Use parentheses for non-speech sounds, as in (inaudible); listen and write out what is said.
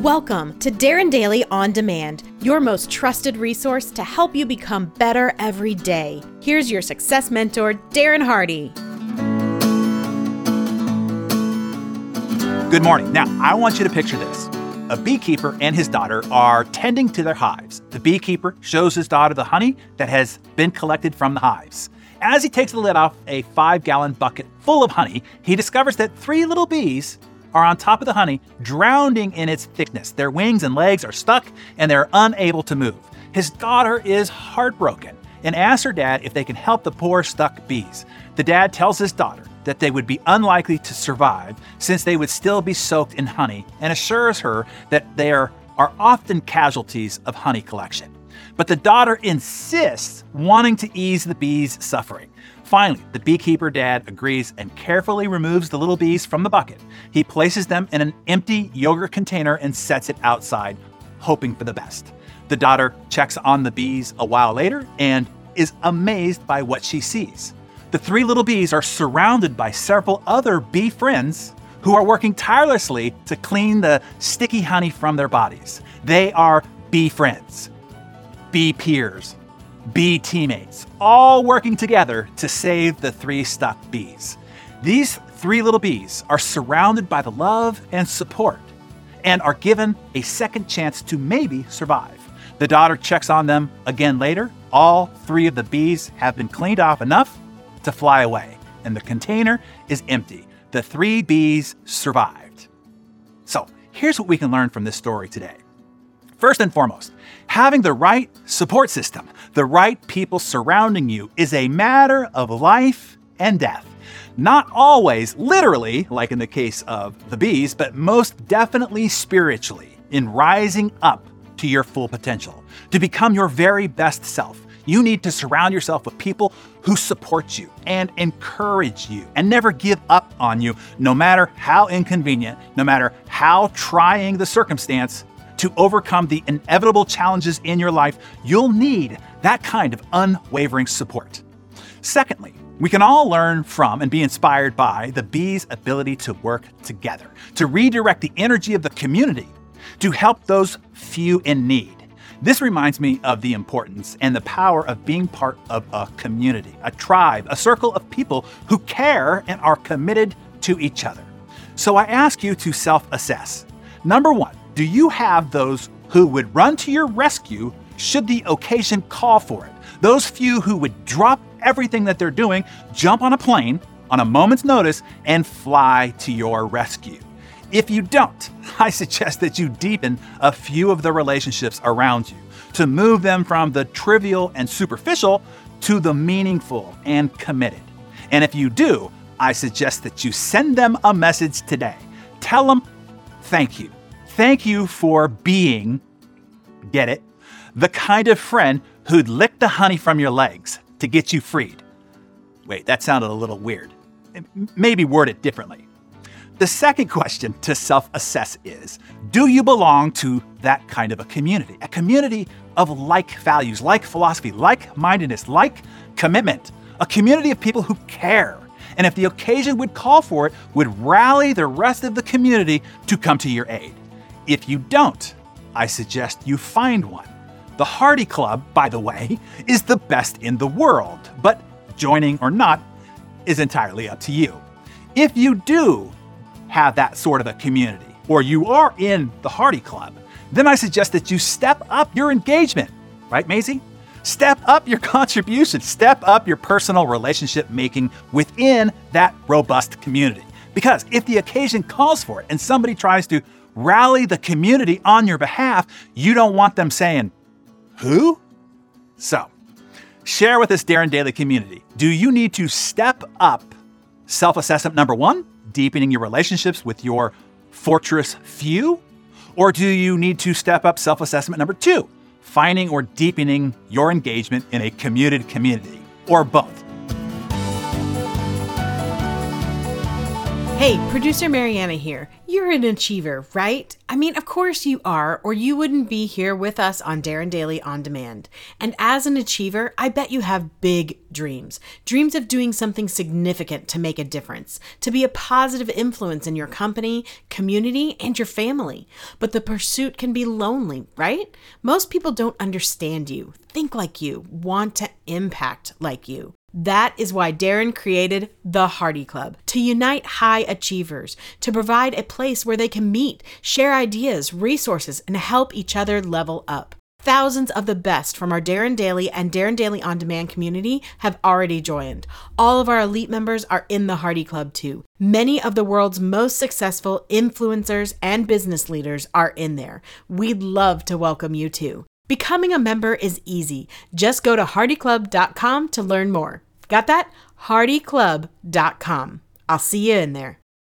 Welcome to Darren Daily On Demand, your most trusted resource to help you become better every day. Here's your success mentor, Darren Hardy. Good morning. Now, I want you to picture this. A beekeeper and his daughter are tending to their hives. The beekeeper shows his daughter the honey that has been collected from the hives. As he takes the lid off a five gallon bucket full of honey, he discovers that three little bees are on top of the honey, drowning in its thickness. Their wings and legs are stuck and they're unable to move. His daughter is heartbroken and asks her dad if they can help the poor stuck bees. The dad tells his daughter that they would be unlikely to survive since they would still be soaked in honey and assures her that there are often casualties of honey collection. But the daughter insists, wanting to ease the bees' suffering. Finally, the beekeeper dad agrees and carefully removes the little bees from the bucket. He places them in an empty yogurt container and sets it outside, hoping for the best. The daughter checks on the bees a while later and is amazed by what she sees. The three little bees are surrounded by several other bee friends who are working tirelessly to clean the sticky honey from their bodies. They are bee friends, bee peers, bee teammates, all working together to save the three stuck bees. These three little bees are surrounded by the love and support and are given a second chance to maybe survive. The daughter checks on them again later. All three of the bees have been cleaned off enough to fly away, and the container is empty. The three bees survived. So, here's what we can learn from this story today. First and foremost, having the right support system, the right people surrounding you, is a matter of life and death. Not always literally, like in the case of the bees, but most definitely spiritually, in rising up to your full potential. To become your very best self, you need to surround yourself with people who support you and encourage you and never give up on you, no matter how inconvenient, no matter how trying the circumstance to overcome the inevitable challenges in your life, you'll need that kind of unwavering support. Secondly, we can all learn from and be inspired by the bees' ability to work together, to redirect the energy of the community, to help those few in need. This reminds me of the importance and the power of being part of a community, a tribe, a circle of people who care and are committed to each other. So I ask you to self assess. Number one, do you have those who would run to your rescue should the occasion call for it? Those few who would drop everything that they're doing, jump on a plane on a moment's notice, and fly to your rescue. If you don't, (laughs) I suggest that you deepen a few of the relationships around you to move them from the trivial and superficial to the meaningful and committed. And if you do, I suggest that you send them a message today. Tell them thank you. Thank you for being, get it, the kind of friend who'd lick the honey from your legs to get you freed. Wait, that sounded a little weird. Maybe word it differently. The second question to self assess is Do you belong to that kind of a community? A community of like values, like philosophy, like mindedness, like commitment. A community of people who care. And if the occasion would call for it, would rally the rest of the community to come to your aid. If you don't, I suggest you find one. The Hardy Club, by the way, is the best in the world, but joining or not is entirely up to you. If you do have that sort of a community, or you are in the Hardy Club, then I suggest that you step up your engagement, right, Maisie? Step up your (laughs) contribution, step up your personal relationship making within that robust community. Because if the occasion calls for it and somebody tries to rally the community on your behalf, you don't want them saying, Who? So, share with this Darren Daily community. Do you need to step up self assessment number one, deepening your relationships with your fortress few? Or do you need to step up self assessment number two, finding or deepening your engagement in a commuted community? Or both? Hey, producer Mariana here. You're an achiever, right? I mean, of course you are, or you wouldn't be here with us on Darren Daily On Demand. And as an achiever, I bet you have big dreams dreams of doing something significant to make a difference, to be a positive influence in your company, community, and your family. But the pursuit can be lonely, right? Most people don't understand you, think like you, want to impact like you. That is why Darren created the Hardy Club to unite high achievers, to provide a place where they can meet, share ideas, resources, and help each other level up. Thousands of the best from our Darren Daily and Darren Daily On Demand community have already joined. All of our elite members are in the Hardy Club too. Many of the world's most successful influencers and business leaders are in there. We'd love to welcome you too. Becoming a member is easy. Just go to hardyclub.com to learn more. Got that? hardyclub.com. I'll see you in there.